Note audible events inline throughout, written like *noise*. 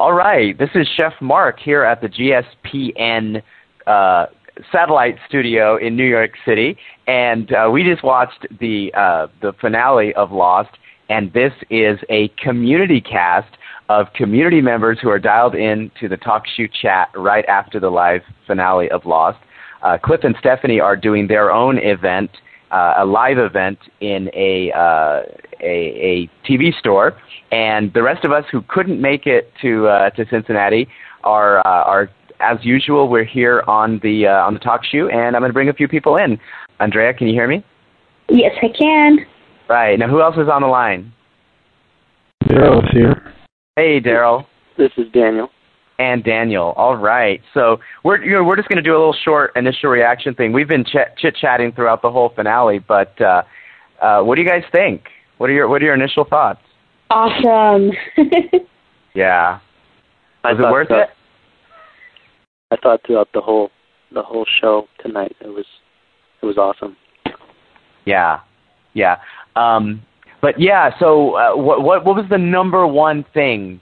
All right, this is Chef Mark here at the GSPN uh, satellite studio in New York City, and uh, we just watched the uh, the finale of Lost, and this is a community cast of community members who are dialed in to the talk show chat right after the live finale of Lost. Uh, Cliff and Stephanie are doing their own event, uh, a live event in a, uh, a, a TV store, and the rest of us who couldn't make it to uh, to Cincinnati are uh, are as usual. We're here on the uh, on the talk show, and I'm going to bring a few people in. Andrea, can you hear me? Yes, I can. Right now, who else is on the line? Daryl's here. Hey, Daryl. This is Daniel. And Daniel. All right. So we're you know, we're just going to do a little short initial reaction thing. We've been ch- chit chatting throughout the whole finale, but uh, uh, what do you guys think? What are your What are your initial thoughts? Awesome. *laughs* Yeah. I Was it worth that- it? I thought throughout the whole the whole show tonight it was it was awesome. Yeah. Yeah. Um, but yeah. So uh, what what what was the number one thing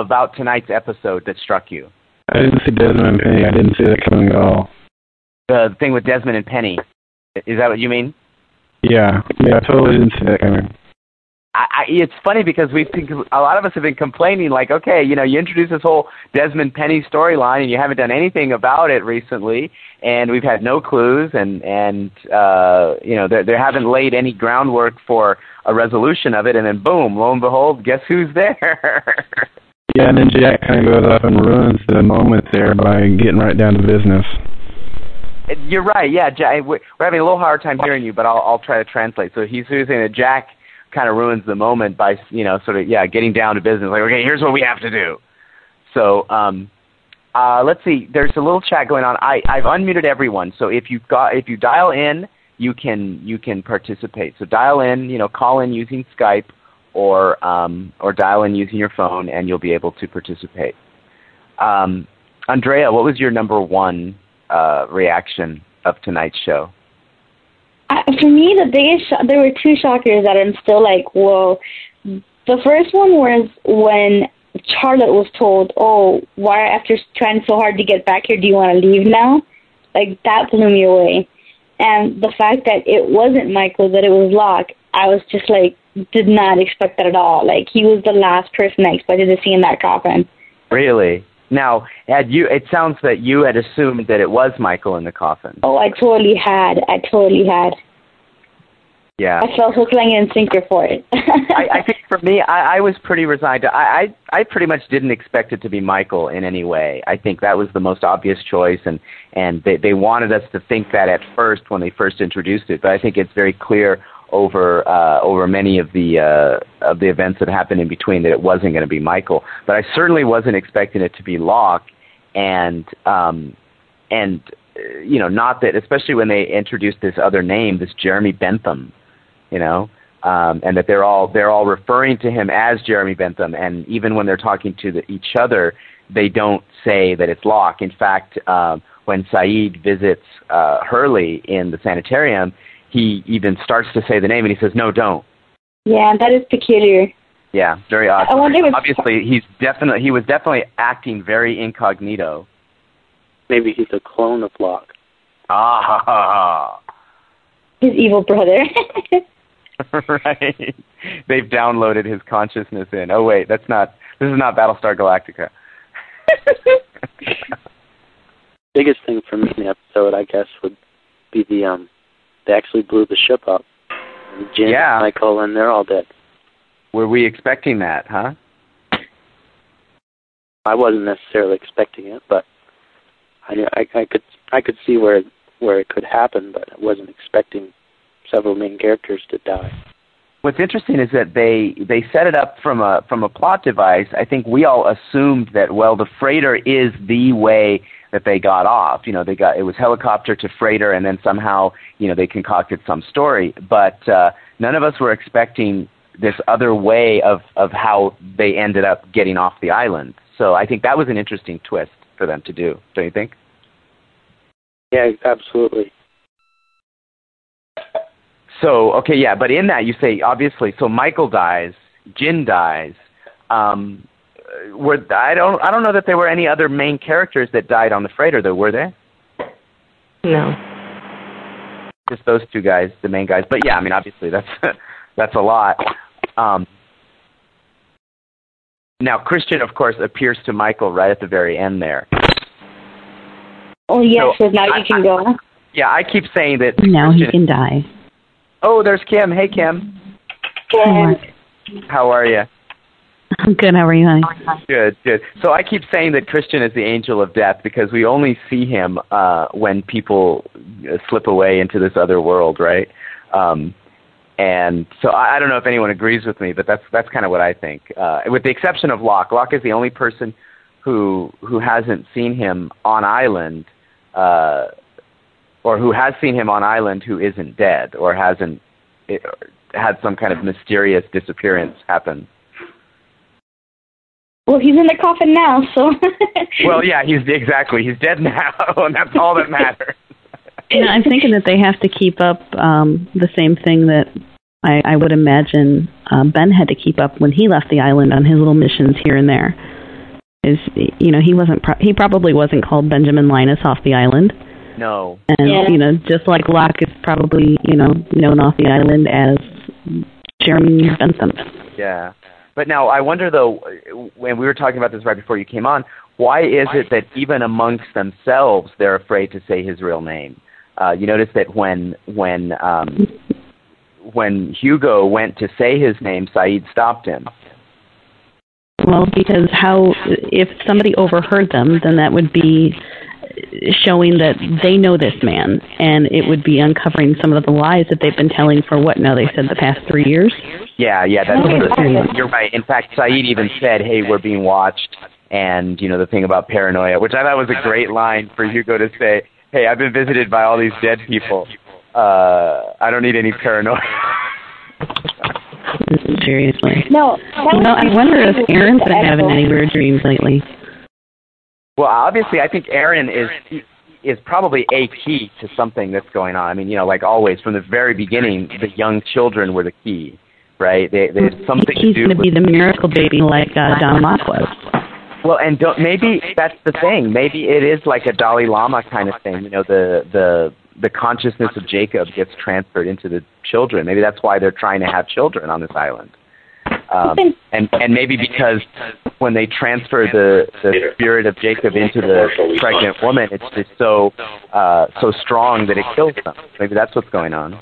about tonight's episode that struck you? I didn't see Desmond and Penny. I didn't see that coming at all. The thing with Desmond and Penny. Is that what you mean? Yeah, yeah, I totally didn't see that coming. I, I, it's funny because we've been, a lot of us have been complaining, like, okay, you know, you introduce this whole Desmond Penny storyline, and you haven't done anything about it recently, and we've had no clues, and and uh, you know, they they haven't laid any groundwork for a resolution of it, and then boom, lo and behold, guess who's there? *laughs* Yeah, and then Jack kind of goes off and ruins the moment there by getting right down to business. You're right, yeah. Jack, we're having a little hard time hearing you, but I'll I'll try to translate. So he's, he's saying that Jack kind of ruins the moment by you know sort of yeah getting down to business. Like okay, here's what we have to do. So um, uh, let's see. There's a little chat going on. I I've unmuted everyone. So if you got if you dial in, you can you can participate. So dial in, you know, call in using Skype or um, or dial in using your phone, and you'll be able to participate. Um, Andrea, what was your number one uh, reaction of tonight's show? I, for me, the biggest sho- there were two shockers that I'm still like, whoa. The first one was when Charlotte was told, "Oh, why after trying so hard to get back here, do you want to leave now?" Like that blew me away. And the fact that it wasn't Michael, that it was Locke, I was just like, did not expect that at all. Like he was the last person I expected to see in that coffin. Really? Now, had you? It sounds that you had assumed that it was Michael in the coffin. Oh, I totally had. I totally had. Yeah. I felt hook, line, and sinker for it. *laughs* I, I think for me, I, I was pretty resigned. I, I I pretty much didn't expect it to be Michael in any way. I think that was the most obvious choice, and and they they wanted us to think that at first when they first introduced it. But I think it's very clear over uh, over many of the uh, of the events that happened in between that it wasn't going to be Michael. But I certainly wasn't expecting it to be Locke, and um, and uh, you know not that especially when they introduced this other name, this Jeremy Bentham you know, um, and that they're all they're all referring to him as Jeremy Bentham, and even when they're talking to the, each other, they don't say that it's Locke. In fact, um, when Sayid visits uh, Hurley in the sanitarium, he even starts to say the name, and he says, "No, don't." yeah, that is peculiar. Yeah, very odd. I wonder if- Obviously, he's definitely he was definitely acting very incognito. Maybe he's a clone of Locke. Ah, ha, ha, His evil brother. *laughs* right. They've downloaded his consciousness in. Oh wait, that's not. This is not Battlestar Galactica. *laughs* Biggest thing for me in the episode, I guess, would be the um they actually blew the ship up. Jin, Yeah. Michael, and they're all dead. Were we expecting that, huh? I wasn't necessarily expecting it, but I knew I, I could I could see where where it could happen, but I wasn't expecting several main characters to die. What's interesting is that they they set it up from a from a plot device. I think we all assumed that well, the freighter is the way that they got off. You know, they got it was helicopter to freighter, and then somehow you know they concocted some story. But uh, none of us were expecting this other way of of how they ended up getting off the island. So I think that was an interesting twist for them to do. Don't you think? Yeah, absolutely. So okay, yeah, but in that you say obviously, so Michael dies, Jin dies. Um, were I don't I don't know that there were any other main characters that died on the freighter though, were there? No. Just those two guys, the main guys. But yeah, I mean obviously that's *laughs* that's a lot. Um, now Christian, of course, appears to Michael right at the very end there. Oh yes, So, so now I- you can go. Yeah, I keep saying that. Now he can die. Oh, there's Kim. Hey, Kim. And How are you? I'm good. How are you, honey? Good, good. So I keep saying that Christian is the angel of death because we only see him uh, when people uh, slip away into this other world, right? Um, and so I, I don't know if anyone agrees with me, but that's that's kind of what I think. Uh, with the exception of Locke, Locke is the only person who who hasn't seen him on island, uh, or who has seen him on island who isn't dead or hasn't it, had some kind of mysterious disappearance happen. well, he's in the coffin now, so. *laughs* Well, yeah, he's exactly. He's dead now, *laughs* and that's all that matters. You know, I'm thinking that they have to keep up um, the same thing that I, I would imagine uh, Ben had to keep up when he left the island on his little missions here and there. Is you know he wasn't pro- he probably wasn't called Benjamin Linus off the island, No. and Yeah. you know just like Locke is probably you know known off the island as Jeremy Bentham. Yeah. But now I wonder though, when we were talking about this right before you came on, why is it that even amongst themselves they're afraid to say his real name? Uh, you notice that when when um, when Hugo went to say his name, Sayid stopped him. Well, because how if somebody overheard them, then that would be showing that they know this man, and it would be uncovering some of the lies that they've been telling for what now they said the past three years. Yeah, yeah, that's Okay. true. You're right. In fact, Sayid even said, "Hey, we're being watched," and you know the thing about paranoia, which I thought was a great line for Hugo to say. Hey, I've been visited by all these dead people. Uh, I don't need any paranoia. Seriously. no. You know, I wonder if Aaron's been having any weird dreams lately. Well, obviously, I think Aaron is is probably a key to something that's going on. I mean, you know, like always from the very beginning, the young children were the key, right? They they had something to He's going to be the miracle baby like uh, John Locke was. well, and don't, maybe that's the thing. Maybe it is like a Dalai Lama kind of thing. You know, the the the consciousness of Jacob gets transferred into the children. Maybe that's why they're trying to have children on this island. Um, and and maybe because when they transfer the the spirit of Jacob into the pregnant woman, it's just so uh, so strong that it kills them. Maybe that's what's going on.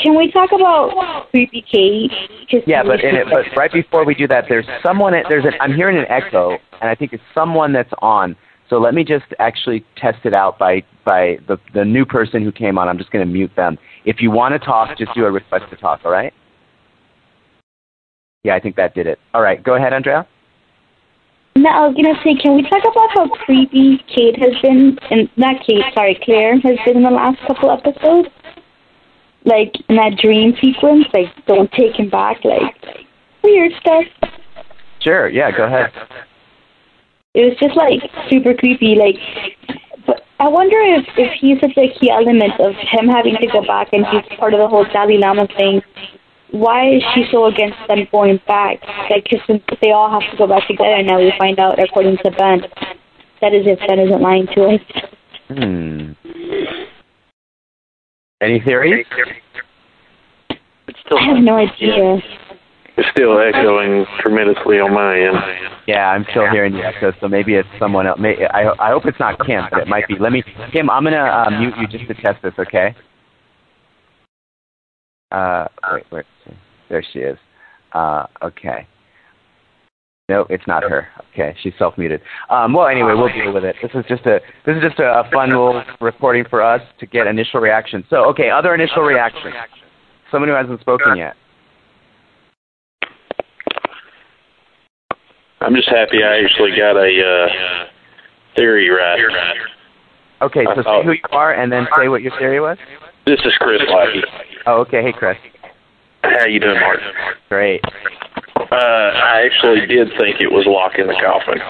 Can we talk about creepy Kate? Yeah, but in it, but *laughs* right before we do that, there's someone. There's an. I'm hearing an echo, and I think it's someone that's on. So let me just actually test it out by by the the new person who came on. I'm just going to mute them. If you want to talk, just do a request to talk. All right? Yeah, I think that did it. All right, go ahead, Andrea. No, I was gonna say, can we talk about how creepy Kate has been? And not Kate, sorry, Claire has been in the last couple episodes. Like in that dream sequence, like don't take him back, like weird stuff. Sure. Yeah, go ahead. It was just like super creepy. Like, but I wonder if if he's such a key element of him having to go back, and he's part of the whole Dalai Lama thing. Why is she so against them going back? Like, 'cause since they all have to go back together now, we find out according to Ben. That is if Ben isn't lying to us. Hmm. Any theories? It's still I have no idea. It's still echoing tremendously on my end. Yeah, I'm still hearing the echo, so maybe it's someone else. May, I I hope it's not Kim, but it might be. Let me, Kim. I'm gonna uh, mute you just to test this, okay? Uh, wait, wait. There she is. Uh, okay. No, it's not her. Okay, she's self-muted. Um, well, anyway, we'll deal with it. This is just a this is just a, a fun little recording for us to get initial reactions. So, okay, other initial reactions. Someone who hasn't spoken yet. I'm just happy I actually got a uh, theory right. Okay, so say who you are and then say what your theory was. This is Chris Lackey. Oh, okay. Hey, Chris. How you doing, Mark? Great. Uh, I actually did think it was Locke in the coffin.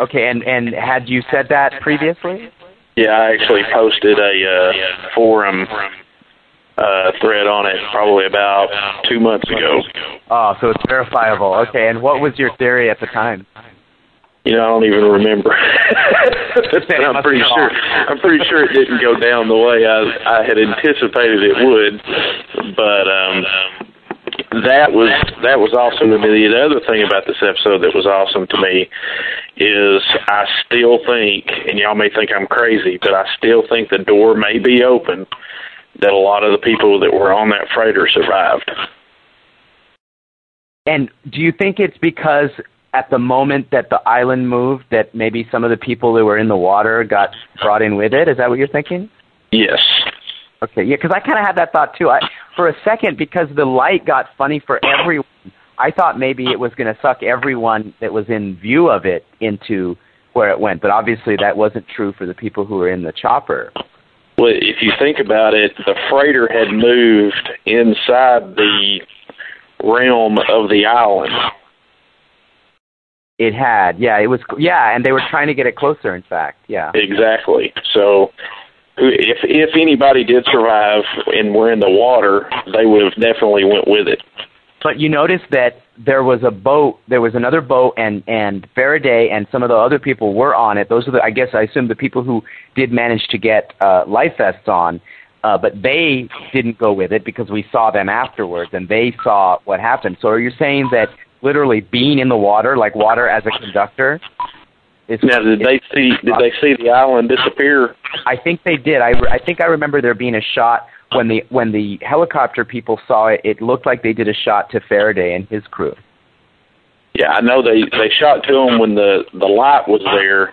Okay, and and had you said that previously? Yeah, I actually posted a uh, forum uh, thread on it probably about two months ago. Oh, so it's verifiable. Okay, and what was your theory at the time? You know, I don't even remember. *laughs* I'm pretty sure. I'm pretty sure it didn't go down the way I I had anticipated it would. But um, that was that was awesome to me. The other thing about this episode that was awesome to me is I still think, and y'all may think I'm crazy, but I still think the door may be open that a lot of the people that were on that freighter survived. And do you think it's because at the moment that the island moved, that maybe some of the people that were in the water got brought in with it? Is that what you're thinking? Yes. Okay, yeah, because I kind of had that thought too. I, for a second, because the light got funny for everyone, I thought maybe it was going to suck everyone that was in view of it into where it went. But obviously, that wasn't true for the people who were in the chopper. Well, if you think about it, the freighter had moved inside the realm of the island. It had, yeah, it was, yeah, and they were trying to get it closer. In fact, yeah. Exactly. So, if if anybody did survive and were in the water, they would have definitely went with it. But you notice that there was a boat, there was another boat, and and Faraday and some of the other people were on it. Those are the, I guess, I assume the people who did manage to get uh, life vests on, uh, but they didn't go with it because we saw them afterwards, and they saw what happened. So are you saying that literally being in the water, like water as a conductor, is Now, did they see did they see the island disappear? I think they did. I, I think I remember there being a shot when the when the helicopter people saw it. It looked like they did a shot to Faraday and his crew. Yeah, I know they they shot to him when the the light was there,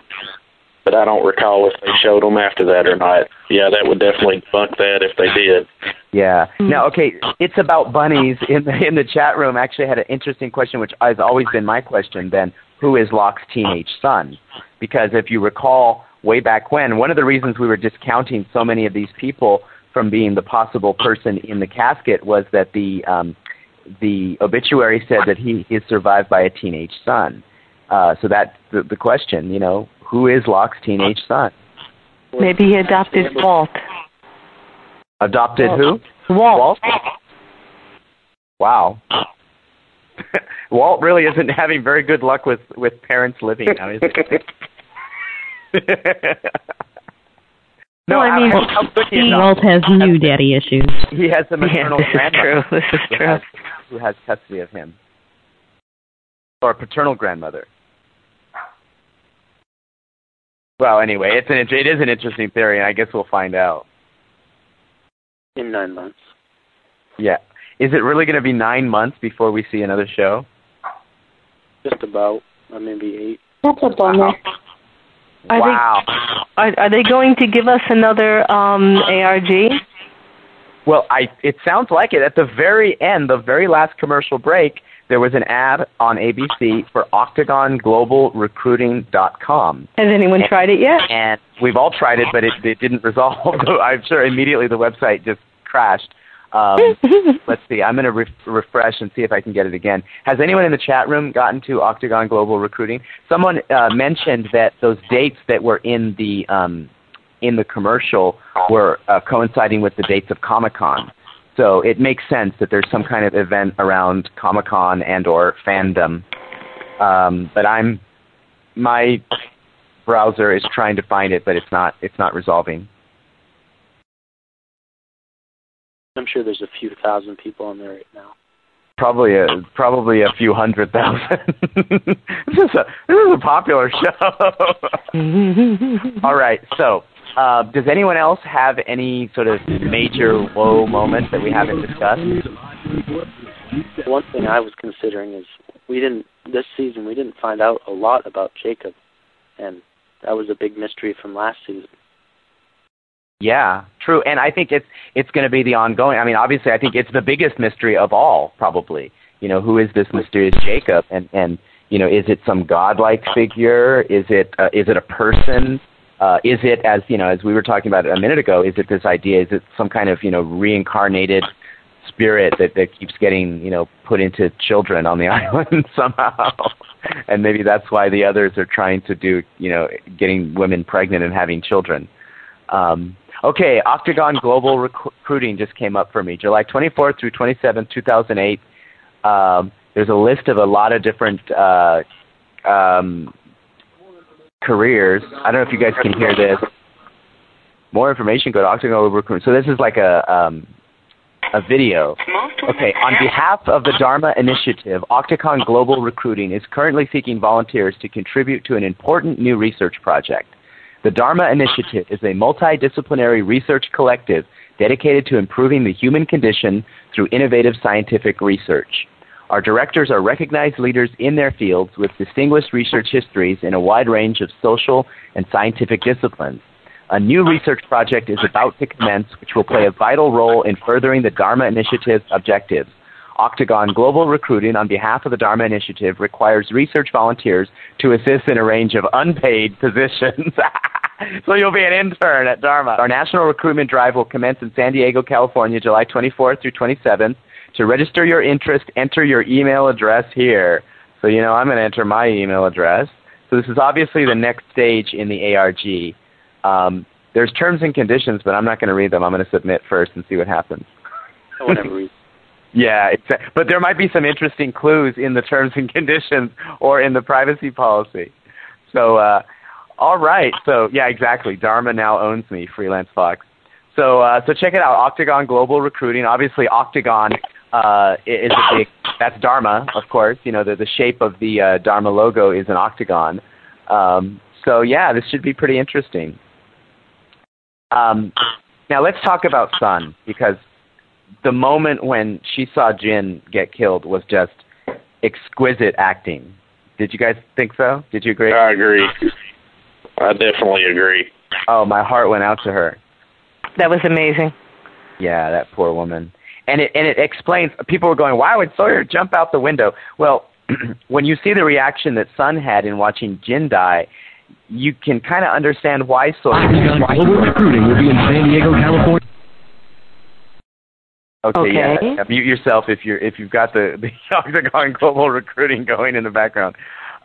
but I don't recall if they showed them after that or not. Yeah, that would definitely debunk that if they did. Yeah. Now, okay, it's about bunnies in the in the chat room. Actually, had an interesting question, which has always been my question. Ben, who is Locke's teenage son? Because if you recall, way back when, one of the reasons we were discounting so many of these people from being the possible person in the casket was that the um, the obituary said that he is survived by a teenage son. Uh, so that's the, the question, you know, who is Locke's teenage son? Maybe he adopted Walt. Adopted who? Walt. Walt? Wow. *laughs* Walt really isn't having very good luck with with parents living now, is he? *laughs* No, I mean, how, how he Walt has new daddy issues. He has a *laughs* maternal is grandmother true. This is who true. has, who has custody of him, or a paternal grandmother. Well, anyway, it's an it is an interesting theory, and I guess we'll find out. in nine months. Yeah, is it really going to be nine months before we see another show? Just about, or maybe eight. That's a bummer. Are wow. they are, are they going to give us another um ARG? Well, I it sounds like it. At the very end, the very last commercial break, there was an ad on ABC for OctagonGlobalRecruiting.com. Has anyone tried it yet? and we've all tried it, but it, it didn't resolve. *laughs* I'm sure immediately the website just crashed. Um, *laughs* let's see. I'm going to re- refresh and see if I can get it again. Has anyone in the chat room gotten to Octagon Global Recruiting? Someone uh, mentioned that those dates that were in the um, in the commercial were uh, coinciding with the dates of Comic Con. So it makes sense that there's some kind of event around Comic Con and or fandom. Um, but I'm my browser is trying to find it, but it's not it's not resolving. I'm sure there's a few thousand people on there right now. Probably a probably a few hundred thousand. *laughs* this is a this is a popular show. *laughs* All right, so uh, does anyone else have any sort of major low moments that we haven't discussed? One thing I was considering is we didn't this season we didn't find out a lot about Jacob, and that was a big mystery from last season. Yeah, true. And I think it's it's going to be the ongoing. I mean, obviously, I think it's the biggest mystery of all, probably. You know, who is this mysterious Jacob? And and you know, is it some godlike figure? Is it uh, is it a person? Uh, is it as you know, as we were talking about a minute ago? Is it this idea? Is it some kind of you know reincarnated spirit that that keeps getting you know put into children on the *laughs* island somehow? and maybe that's why the others are trying to do you know getting women pregnant and having children. Um, Okay, Octagon Global Recruiting just came up for me. July 24th through 27th, 2008. Um, there's a list of a lot of different uh, um, careers. I don't know if you guys can hear this. More information, go to Octagon. So this is like a um, a video. Okay, on behalf of the Dharma Initiative, Octagon Global Recruiting is currently seeking volunteers to contribute to an important new research project. The Dharma Initiative is a multidisciplinary research collective dedicated to improving the human condition through innovative scientific research. Our directors are recognized leaders in their fields with distinguished research histories in a wide range of social and scientific disciplines. A new research project is about to commence, which will play a vital role in furthering the Dharma Initiative's objectives. Octagon Global Recruiting, on behalf of the Dharma Initiative, requires research volunteers to assist in a range of unpaid *laughs* positions. *laughs* so you'll be an intern at Dharma. Our national recruitment drive will commence in San Diego, California, July 24th through 27th. To register your interest, enter your email address here. So, you know, I'm going to enter my email address. So this is obviously the next stage in the ARG. Um, there's terms and conditions, but I'm not going to read them. I'm going to submit first and see what happens. I to read. *laughs* Yeah, exactly. But there might be some interesting clues in the terms and conditions or in the privacy policy. So, uh, all right. So, yeah, exactly. Dharma now owns me, Freelance Fox. So, uh, so check it out. Octagon Global Recruiting. Obviously, Octagon uh, is a big. That's Dharma, of course. You know, the the shape of the uh, Dharma logo is an octagon. Um, so, yeah, this should be pretty interesting. Um, now let's talk about Sun because the moment when she saw Jin get killed was just exquisite acting. Did you guys think so? Did you agree? I agree. I definitely agree. Oh, my heart went out to her. That was amazing. Yeah, that poor woman. And it and it explains. People were going, "Why would Sawyer jump out the window?" Well, *clears throat* when you see the reaction that Sun had in watching Jin die, you can kind of understand why Sawyer. Global Recruiting will be in San Diego, California. Okay, Okay. yeah, yeah. Mute yourself if you're if you've got the *laughs* the Octagon Global Recruiting going in the background.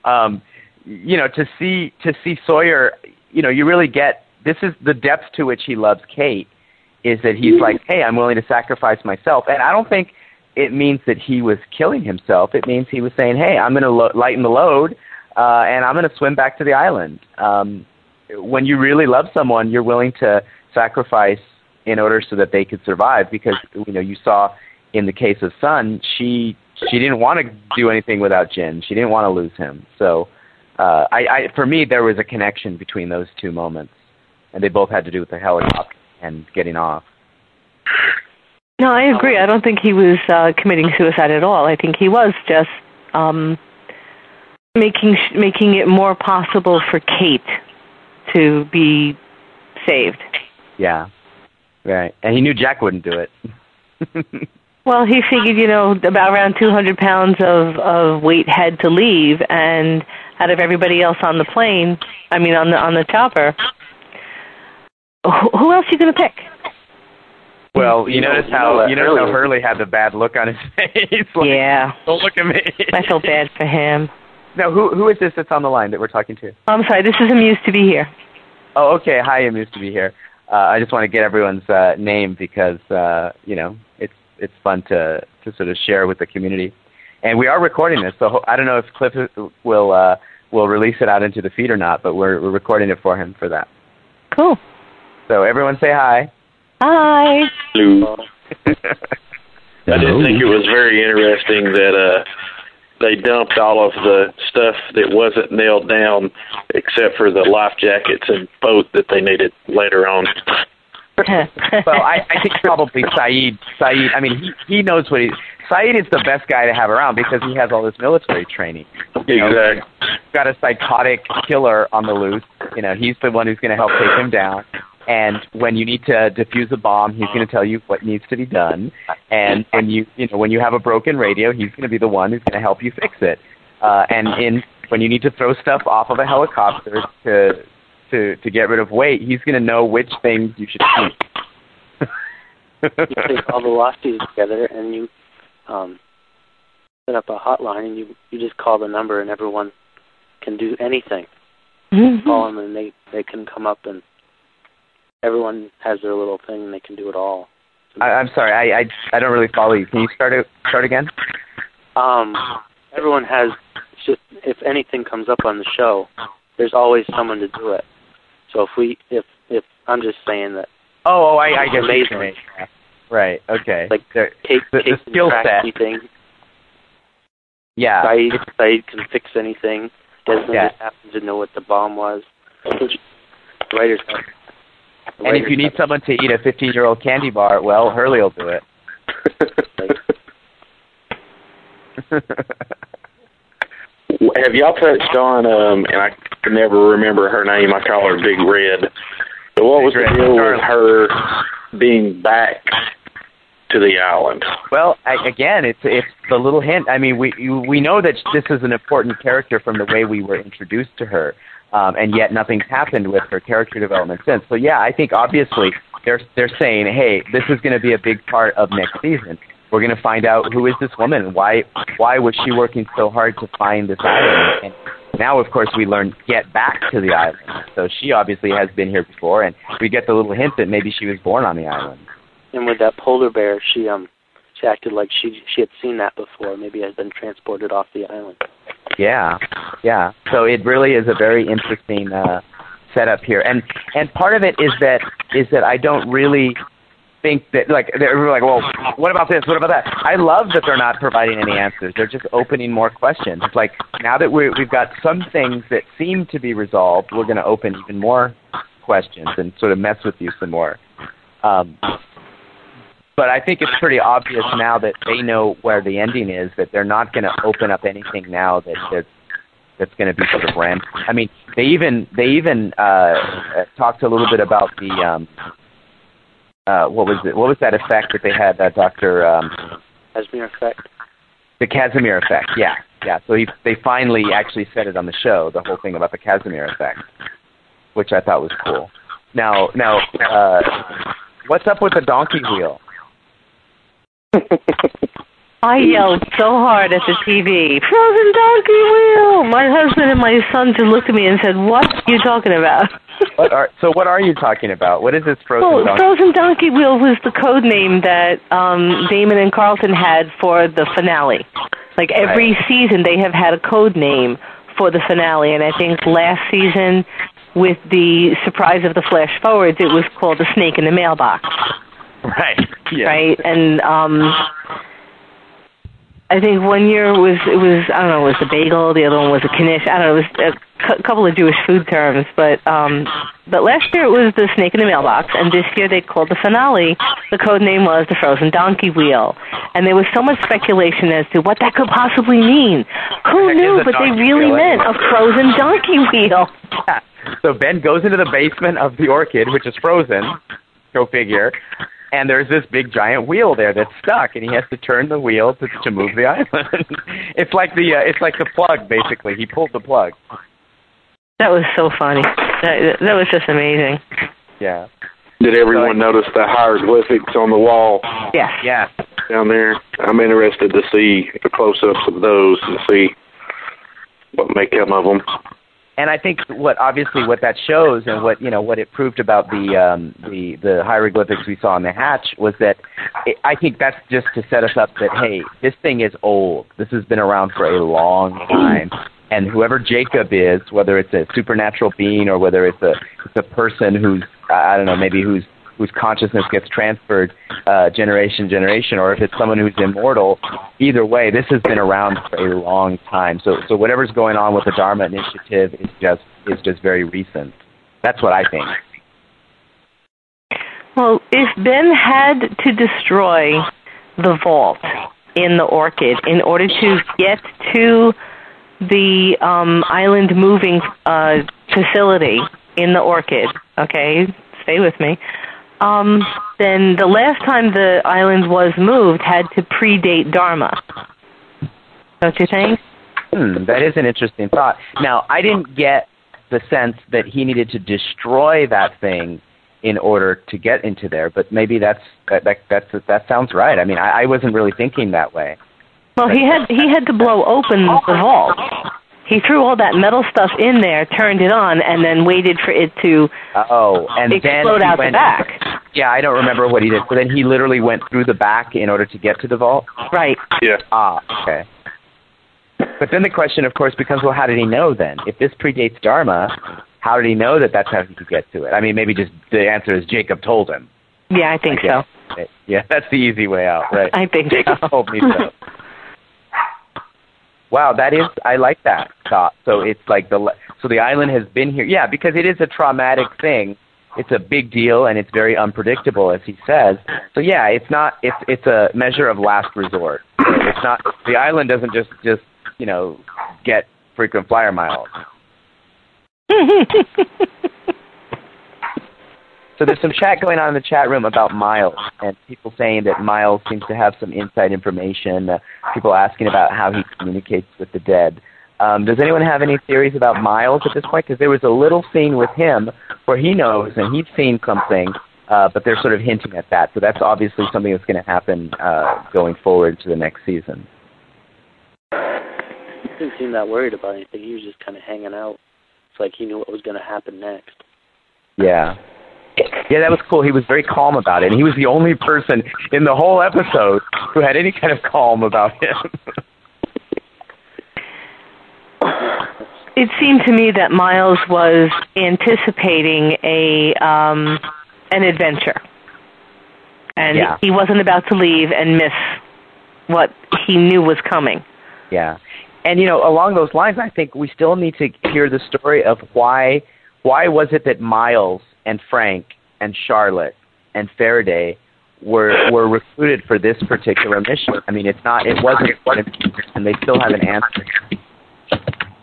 Um, you know, to see to see Sawyer, you know, you really get this is the depth to which he loves Kate. Is that he's like, hey, I'm willing to sacrifice myself, and I don't think it means that he was killing himself. It means he was saying, hey, I'm going to lo- lighten the load, uh, and I'm going to swim back to the island. Um, when you really love someone, you're willing to sacrifice in order so that they could survive because you know you saw in the case of Sun she she didn't want to do anything without Jin she didn't want to lose him so uh, I, I for me there was a connection between those two moments and they both had to do with the helicopter and getting off No, I agree. I don't think he was uh, committing suicide at all. I think he was just um, making sh- making it more possible for Kate to be saved. yeah right and he knew Jack wouldn't do it *laughs* Well, he figured, you know, about around 200 pounds of of weight had to leave, and out of everybody else on the plane, I mean, on the on the chopper, who, who else are you going to pick? well you, You notice you how you notice how. Hurley had the bad look on his *laughs* face like, yeah, don't look at me I feel bad for him. now who who is this that's on the line that we're talking to I'm sorry. This is amused to be here. Oh, okay. Hi, I'm to be here. Uh, I just want to get everyone's uh, name because uh, you know it's it's fun to to sort of share with the community, and we are recording this. So I don't know if Cliff will uh, will release it out into the feed or not, but we're we're recording it for him for that. Cool. So everyone say hi. Hi. Lou. I did think it was very interesting that uh they dumped all of the stuff that wasn't nailed down except for the life jackets and boat that they needed later on. *laughs* well, I, I think probably Sayid. Sayid. I mean, he he knows what he. Sayid is the best guy to have around because he has all this military training. You know, Exactly. He's got a psychotic killer on the loose. You know, he's the one who's going to help take him down. And when you need to defuse a bomb, he's going to tell you what needs to be done. And when you you know when you have a broken radio, he's going to be the one who's going to help you fix it. Uh, and in when you need to throw stuff off of a helicopter to to to get rid of weight, he's going to know which things you should keep. you take all the Losties together and you um, set up a hotline and you you just call the number and everyone can do anything. Mhm. Call them and they they can come up and everyone has their little thing and they can do it all. I, I'm sorry, I, I I don't really follow you. Can you start it start again? Um, everyone has. It's just if anything comes up on the show, there's always someone to do it. So if we, if if I'm just saying that. Oh, oh, I, I guess amazing. mean. Right. Okay. Like There- Kate, the, Kate the skill set. anything. Yeah. Sayid, Sayid can fix anything. Desmond Yeah. just happens to know what the bomb was. Writers have. And if you need someone to eat a 15 year old candy bar, well, Hurley will do it. *laughs* Have y'all touched on, um, and I can never remember her name, I call her Big Red. But what was Big the deal with her being back to the island? Well, I, again, it's it's the little hint. I mean, we you, we know that this is an important character from the way we were introduced to her, um, and yet nothing's happened with her character development since. So yeah, I think obviously they're they're saying, hey, this is going to be a big part of next season. We're going to find out who is this woman why why was she working so hard to find this island. And now, of course, we learn get back to the island. So she obviously has been here before, and we get the little hint that maybe she was born on the island. And with that polar bear, she um she acted like she she had seen that before. Maybe had been transported off the island. Yeah, yeah. So it really is a very interesting uh, setup here, and and part of it is that is that I don't really think that like they're like, well, what about this? What about that? I love that they're not providing any answers. They're just opening more questions. It's like now that we we've got some things that seem to be resolved, we're going to open even more questions and sort of mess with you some more. Um, but I think it's pretty obvious now that they know where the ending is that they're not going to open up anything now that that's that's going to be sort of random. I mean, they even they even uh, uh, talked a little bit about the um, uh, what was it? What was that effect that they had? That Doctor um, Casimir effect. the Casimir effect. Yeah, yeah. So he, they finally actually said it on the show. The whole thing about the Casimir effect, which I thought was cool. Now, now, uh, what's up with the donkey wheel? I yelled so hard at the TV, frozen donkey wheel! My husband and my son just looked at me and said, what are you talking about? What are so? What are you talking about? What is this frozen Well, donkey? Frozen Donkey Wheel was the code name that um, Damon and Carlton had for the finale. Like every season, they have had a code name for the finale, and I think last season, with the surprise of the flash forwards, it was called the Snake in the Mailbox, *laughs* Right. Yeah. right? And um, I think one year was it was I don't know it was the bagel, the other one was a knish. I don't know it was a cou- couple of Jewish food terms, but um, but last year it was the snake in the mailbox, and this year they called the finale. The code name was the frozen donkey wheel, and there was so much speculation as to what that could possibly mean. Who knew? But they really wheel meant a frozen donkey wheel. So Ben goes into the basement of the orchid, which is frozen. Go figure. And there's this big giant wheel there that's stuck, and he has to turn the wheel to to move the island. *laughs* it's like the uh, it's like the plug basically. He pulled the plug. That was so funny. That that was just amazing. Yeah. Did everyone notice the hieroglyphics on the wall Yeah, Yeah. down there? I'm interested to see the close-ups of those and see what may come of them. And I think what obviously what that shows and what you know what it proved about the um, the the hieroglyphics we saw on the hatch was that it, I think that's just to set us up that hey this thing is old. This has been around for a long time. And whoever Jacob is whether it's a supernatural being or whether it's a it's a person who's I don't know maybe who's whose consciousness gets transferred uh, generation to generation, or if it's someone who's immortal. Either way, this has been around for a long time. So, so whatever's going on with the Dharma Initiative is just is just very recent. That's what I think. Well, if Ben had to destroy the vault in the orchid in order to get to the um, island moving uh, facility in the orchid, okay, stay with me. Um, then the last time the island was moved had to predate Dharma. Don't you think? Hmm, that is an interesting thought. Now, I didn't get the sense that he needed to destroy that thing in order to get into there, but maybe that's that that that's, that sounds right. I mean, I, I wasn't really thinking that way. Well, he had he had to blow open the vault. He threw all that metal stuff in there, turned it on, and then waited for it to Oh, and explode then out went, the back. Yeah, I don't remember what he did. So then he literally went through the back in order to get to the vault. Right. Yeah. Ah, okay. But then the question, of course, becomes, well, how did he know then? If this predates Dharma, how did he know that that's how he could get to it? I mean, maybe just the answer is Jacob told him. Yeah, I think I so. Yeah, that's the easy way out, right? I think Jacob so. told me so. *laughs* Wow, that is I like that thought. So it's like the so the island has been here. Yeah, because it is a traumatic thing. It's a big deal and it's very unpredictable, as he says. So yeah, it's not. It's it's a measure of last resort. It's not. The island doesn't just just you know get frequent flyer miles. *laughs* So there's some chat going on in the chat room about Miles and people saying that Miles seems to have some inside information. Uh, people asking about how he communicates with the dead. Um, does anyone have any theories about Miles at this point? Because there was a little scene with him where he knows and he's seen something, uh, but they're sort of hinting at that. So that's obviously something that's going to happen uh, going forward to the next season. He didn't seem that worried about anything. He was just kind of hanging out. It's like he knew what was going to happen next. Yeah. Yeah, that was cool. He was very calm about it, and he was the only person in the whole episode who had any kind of calm about him. It seemed to me that Miles was anticipating a um an adventure. And Yeah. he wasn't about to leave and miss what he knew was coming. Yeah. And you know, along those lines, I think we still need to hear the story of why why was it that Miles and Frank and Charlotte and Faraday were were recruited for this particular mission. I mean, it's not it wasn't and they still haven't answered.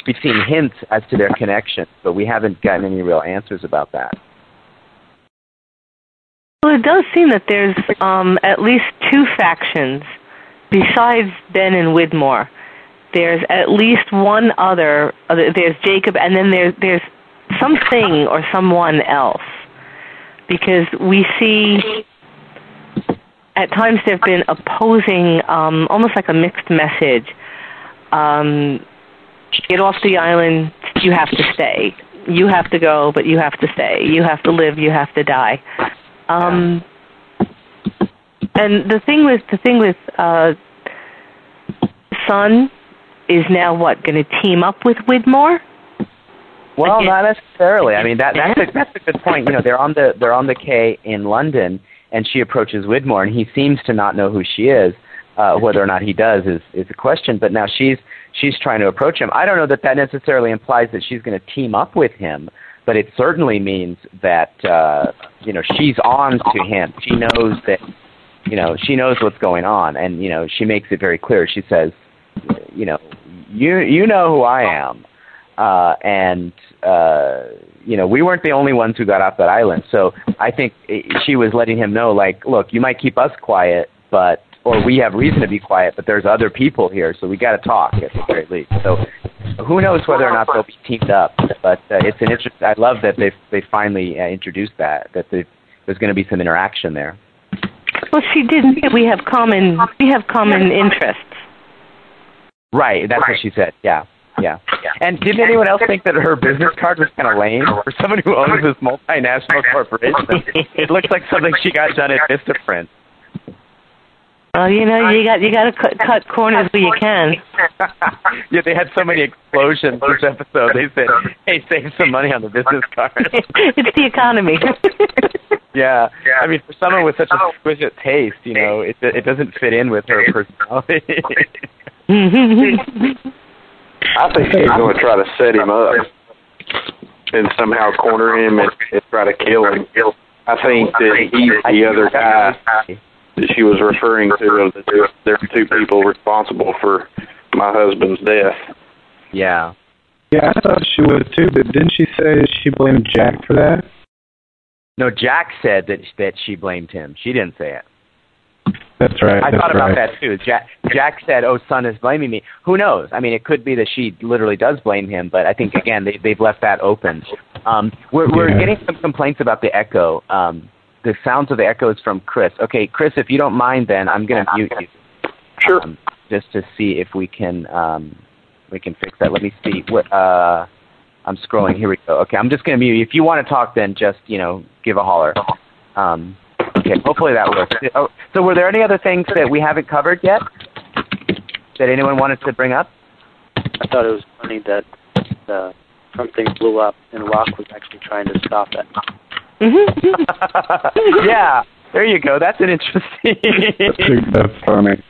We've seen hints as to their connection, but we haven't gotten any real answers about that. Well, it does seem that there's um, at least two factions besides Ben and Widmore. There's at least one other. there's Jacob, and then there's there's something or someone else, because we see at times there've been opposing, um, almost like a mixed message. Um, get off the island. You have to stay. You have to go, but you have to stay. You have to live. You have to die. Um, and the thing with the thing with uh, Sun is now what going to team up with Widmore? Well, not necessarily. I mean, that that's a, that's a good point. You know, they're on the they're on the K in London, and she approaches Widmore, and he seems to not know who she is. Uh, whether or not he does is is a question. But now she's she's trying to approach him. I don't know that that necessarily implies that she's going to team up with him, but it certainly means that uh, you know she's on to him. She knows that you know she knows what's going on, and you know she makes it very clear. She says, you know, you you know who I am uh, and uh, you know we weren't the only ones who got off that island. So I think she was letting him know, like, look, you might keep us quiet, but or we have reason to be quiet, but there's other people here, so we got to talk at the very least. So who knows whether or not they'll be teamed up? But uh, it's an interest. I love that they they finally uh, introduced that that there's going to be some interaction there. Well, she did. say We have common. We have common interests. Right, that's what she said. Yeah, yeah. And didn't anyone else think that her business card was kind of lame for someone who owns this multinational corporation? It looks like something she got done at Vistaprint. Well, you know, you got you got to cut, cut corners where you can. *laughs* yeah, they had so many explosions this episode. They said, "Hey, save some money on the business card." *laughs* it's the economy. *laughs* yeah, I mean, for someone with such exquisite taste, you know, it it doesn't fit in with her personality. Mm-hmm. I think she's going to try to set him up and somehow corner him and, and try to kill him. I think that he's the other guy that she was referring to. Of the two, there are two people responsible for my husband's death. yeah. Yeah, I thought she would too, but didn't she say she blamed Jack for that? No, Jack said that that she blamed him. She didn't say it. That's right. I that's thought about right. that too. Jack Jack said, "Oh, Sun is blaming me." Who knows? I mean, it could be that she literally does blame him, but I think again they they've left that open. Um, we're we're Yeah. getting some complaints about the echo. Um, the sounds of the echo is from Chris. Okay, Chris, if you don't mind, then I'm going to mute you. Sure. Um, just to see if we can um, we can fix that. Let me see. What uh, I'm scrolling. Here we go. Okay, I'm just going to mute you. If you want to talk, then just you know give a holler. Um, okay, hopefully that works. Oh, so were there any other things that we haven't covered yet that anyone wanted to bring up? I thought it was funny that uh, something blew up and Locke was actually trying to stop it. Mm-hmm. *laughs* yeah, there you go. That's an interesting *laughs* That's funny.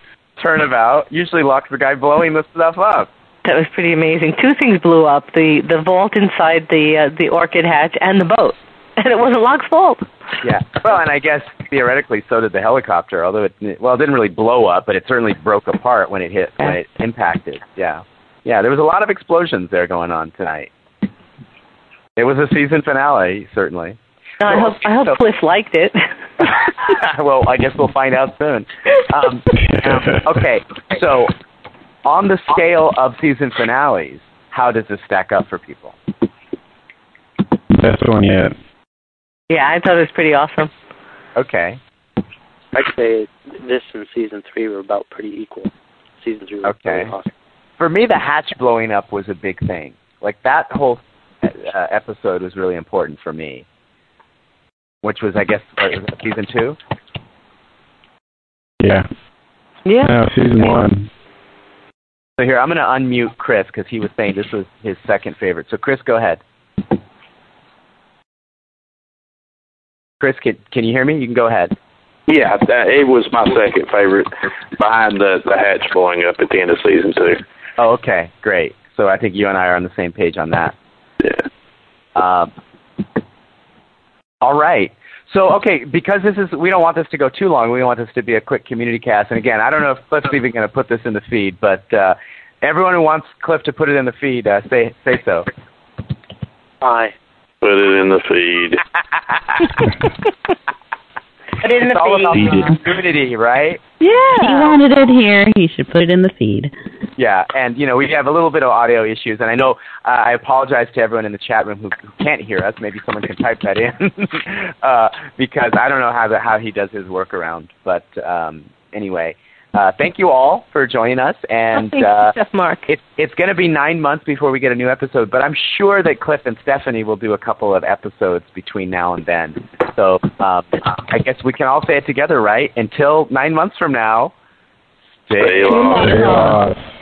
turnabout. Usually Locke's the guy blowing the stuff up. That was pretty amazing. Two things blew up: the the vault inside the uh, the orchid hatch and the boat, *laughs* and it wasn't Locke's fault. Yeah. Well, and I guess theoretically so did the helicopter, although it well it didn't really blow up, but it certainly broke apart when it hit when it impacted. Yeah. Yeah, there was a lot of explosions there going on tonight. It was a season finale, certainly. No, I hope I hope So- Cliff liked it. *laughs* well, I guess we'll find out soon. Um, *laughs* okay, so on the scale of season finales, how does this stack up for people? Best one yet. yeah, I thought it was pretty awesome. Okay. I'd say this and season three were about pretty equal. Season three was Okay. awesome. For me, the hatch blowing up was a big thing. Like that whole uh, episode was really important for me. Which was, I guess, what, was season two. Yeah. Yeah. No, season one. So here, I'm going to unmute Chris because he was saying this was his second favorite. So Chris, go ahead. Chris, can can you hear me? You can go ahead. Yeah, that, it was my second favorite, behind the the hatch blowing up at the end of season two. Oh, okay, great. So I think you and I are on the same page on that. Yeah. Um, all right. So okay, because this is we don't want this to go too long. We want this to be a quick community cast. And again, I don't know if Cliff's even going to put this in the feed, but uh, everyone who wants Cliff to put it in the feed, uh, say say so. Aye. Put it in the feed. *laughs* Put it in it's the all about feed. the community, right? Yeah. He wanted it here. He should put it in the feed. Yeah, and you know we have a little bit of audio issues, and I know uh, I apologize to everyone in the chat room who, who can't hear us. Maybe someone can type that in *laughs* uh, because I don't know how the, how he does his workaround. But um, anyway, uh, thank you all for joining us, and Thank you, uh, Chef Mark. it's it's going to be nine months before we get a new episode. But I'm sure that Cliff and Stephanie will do a couple of episodes between now and then. So um, I guess we can all say it together, right? Until nine months from now. Stay lost. Stay lost.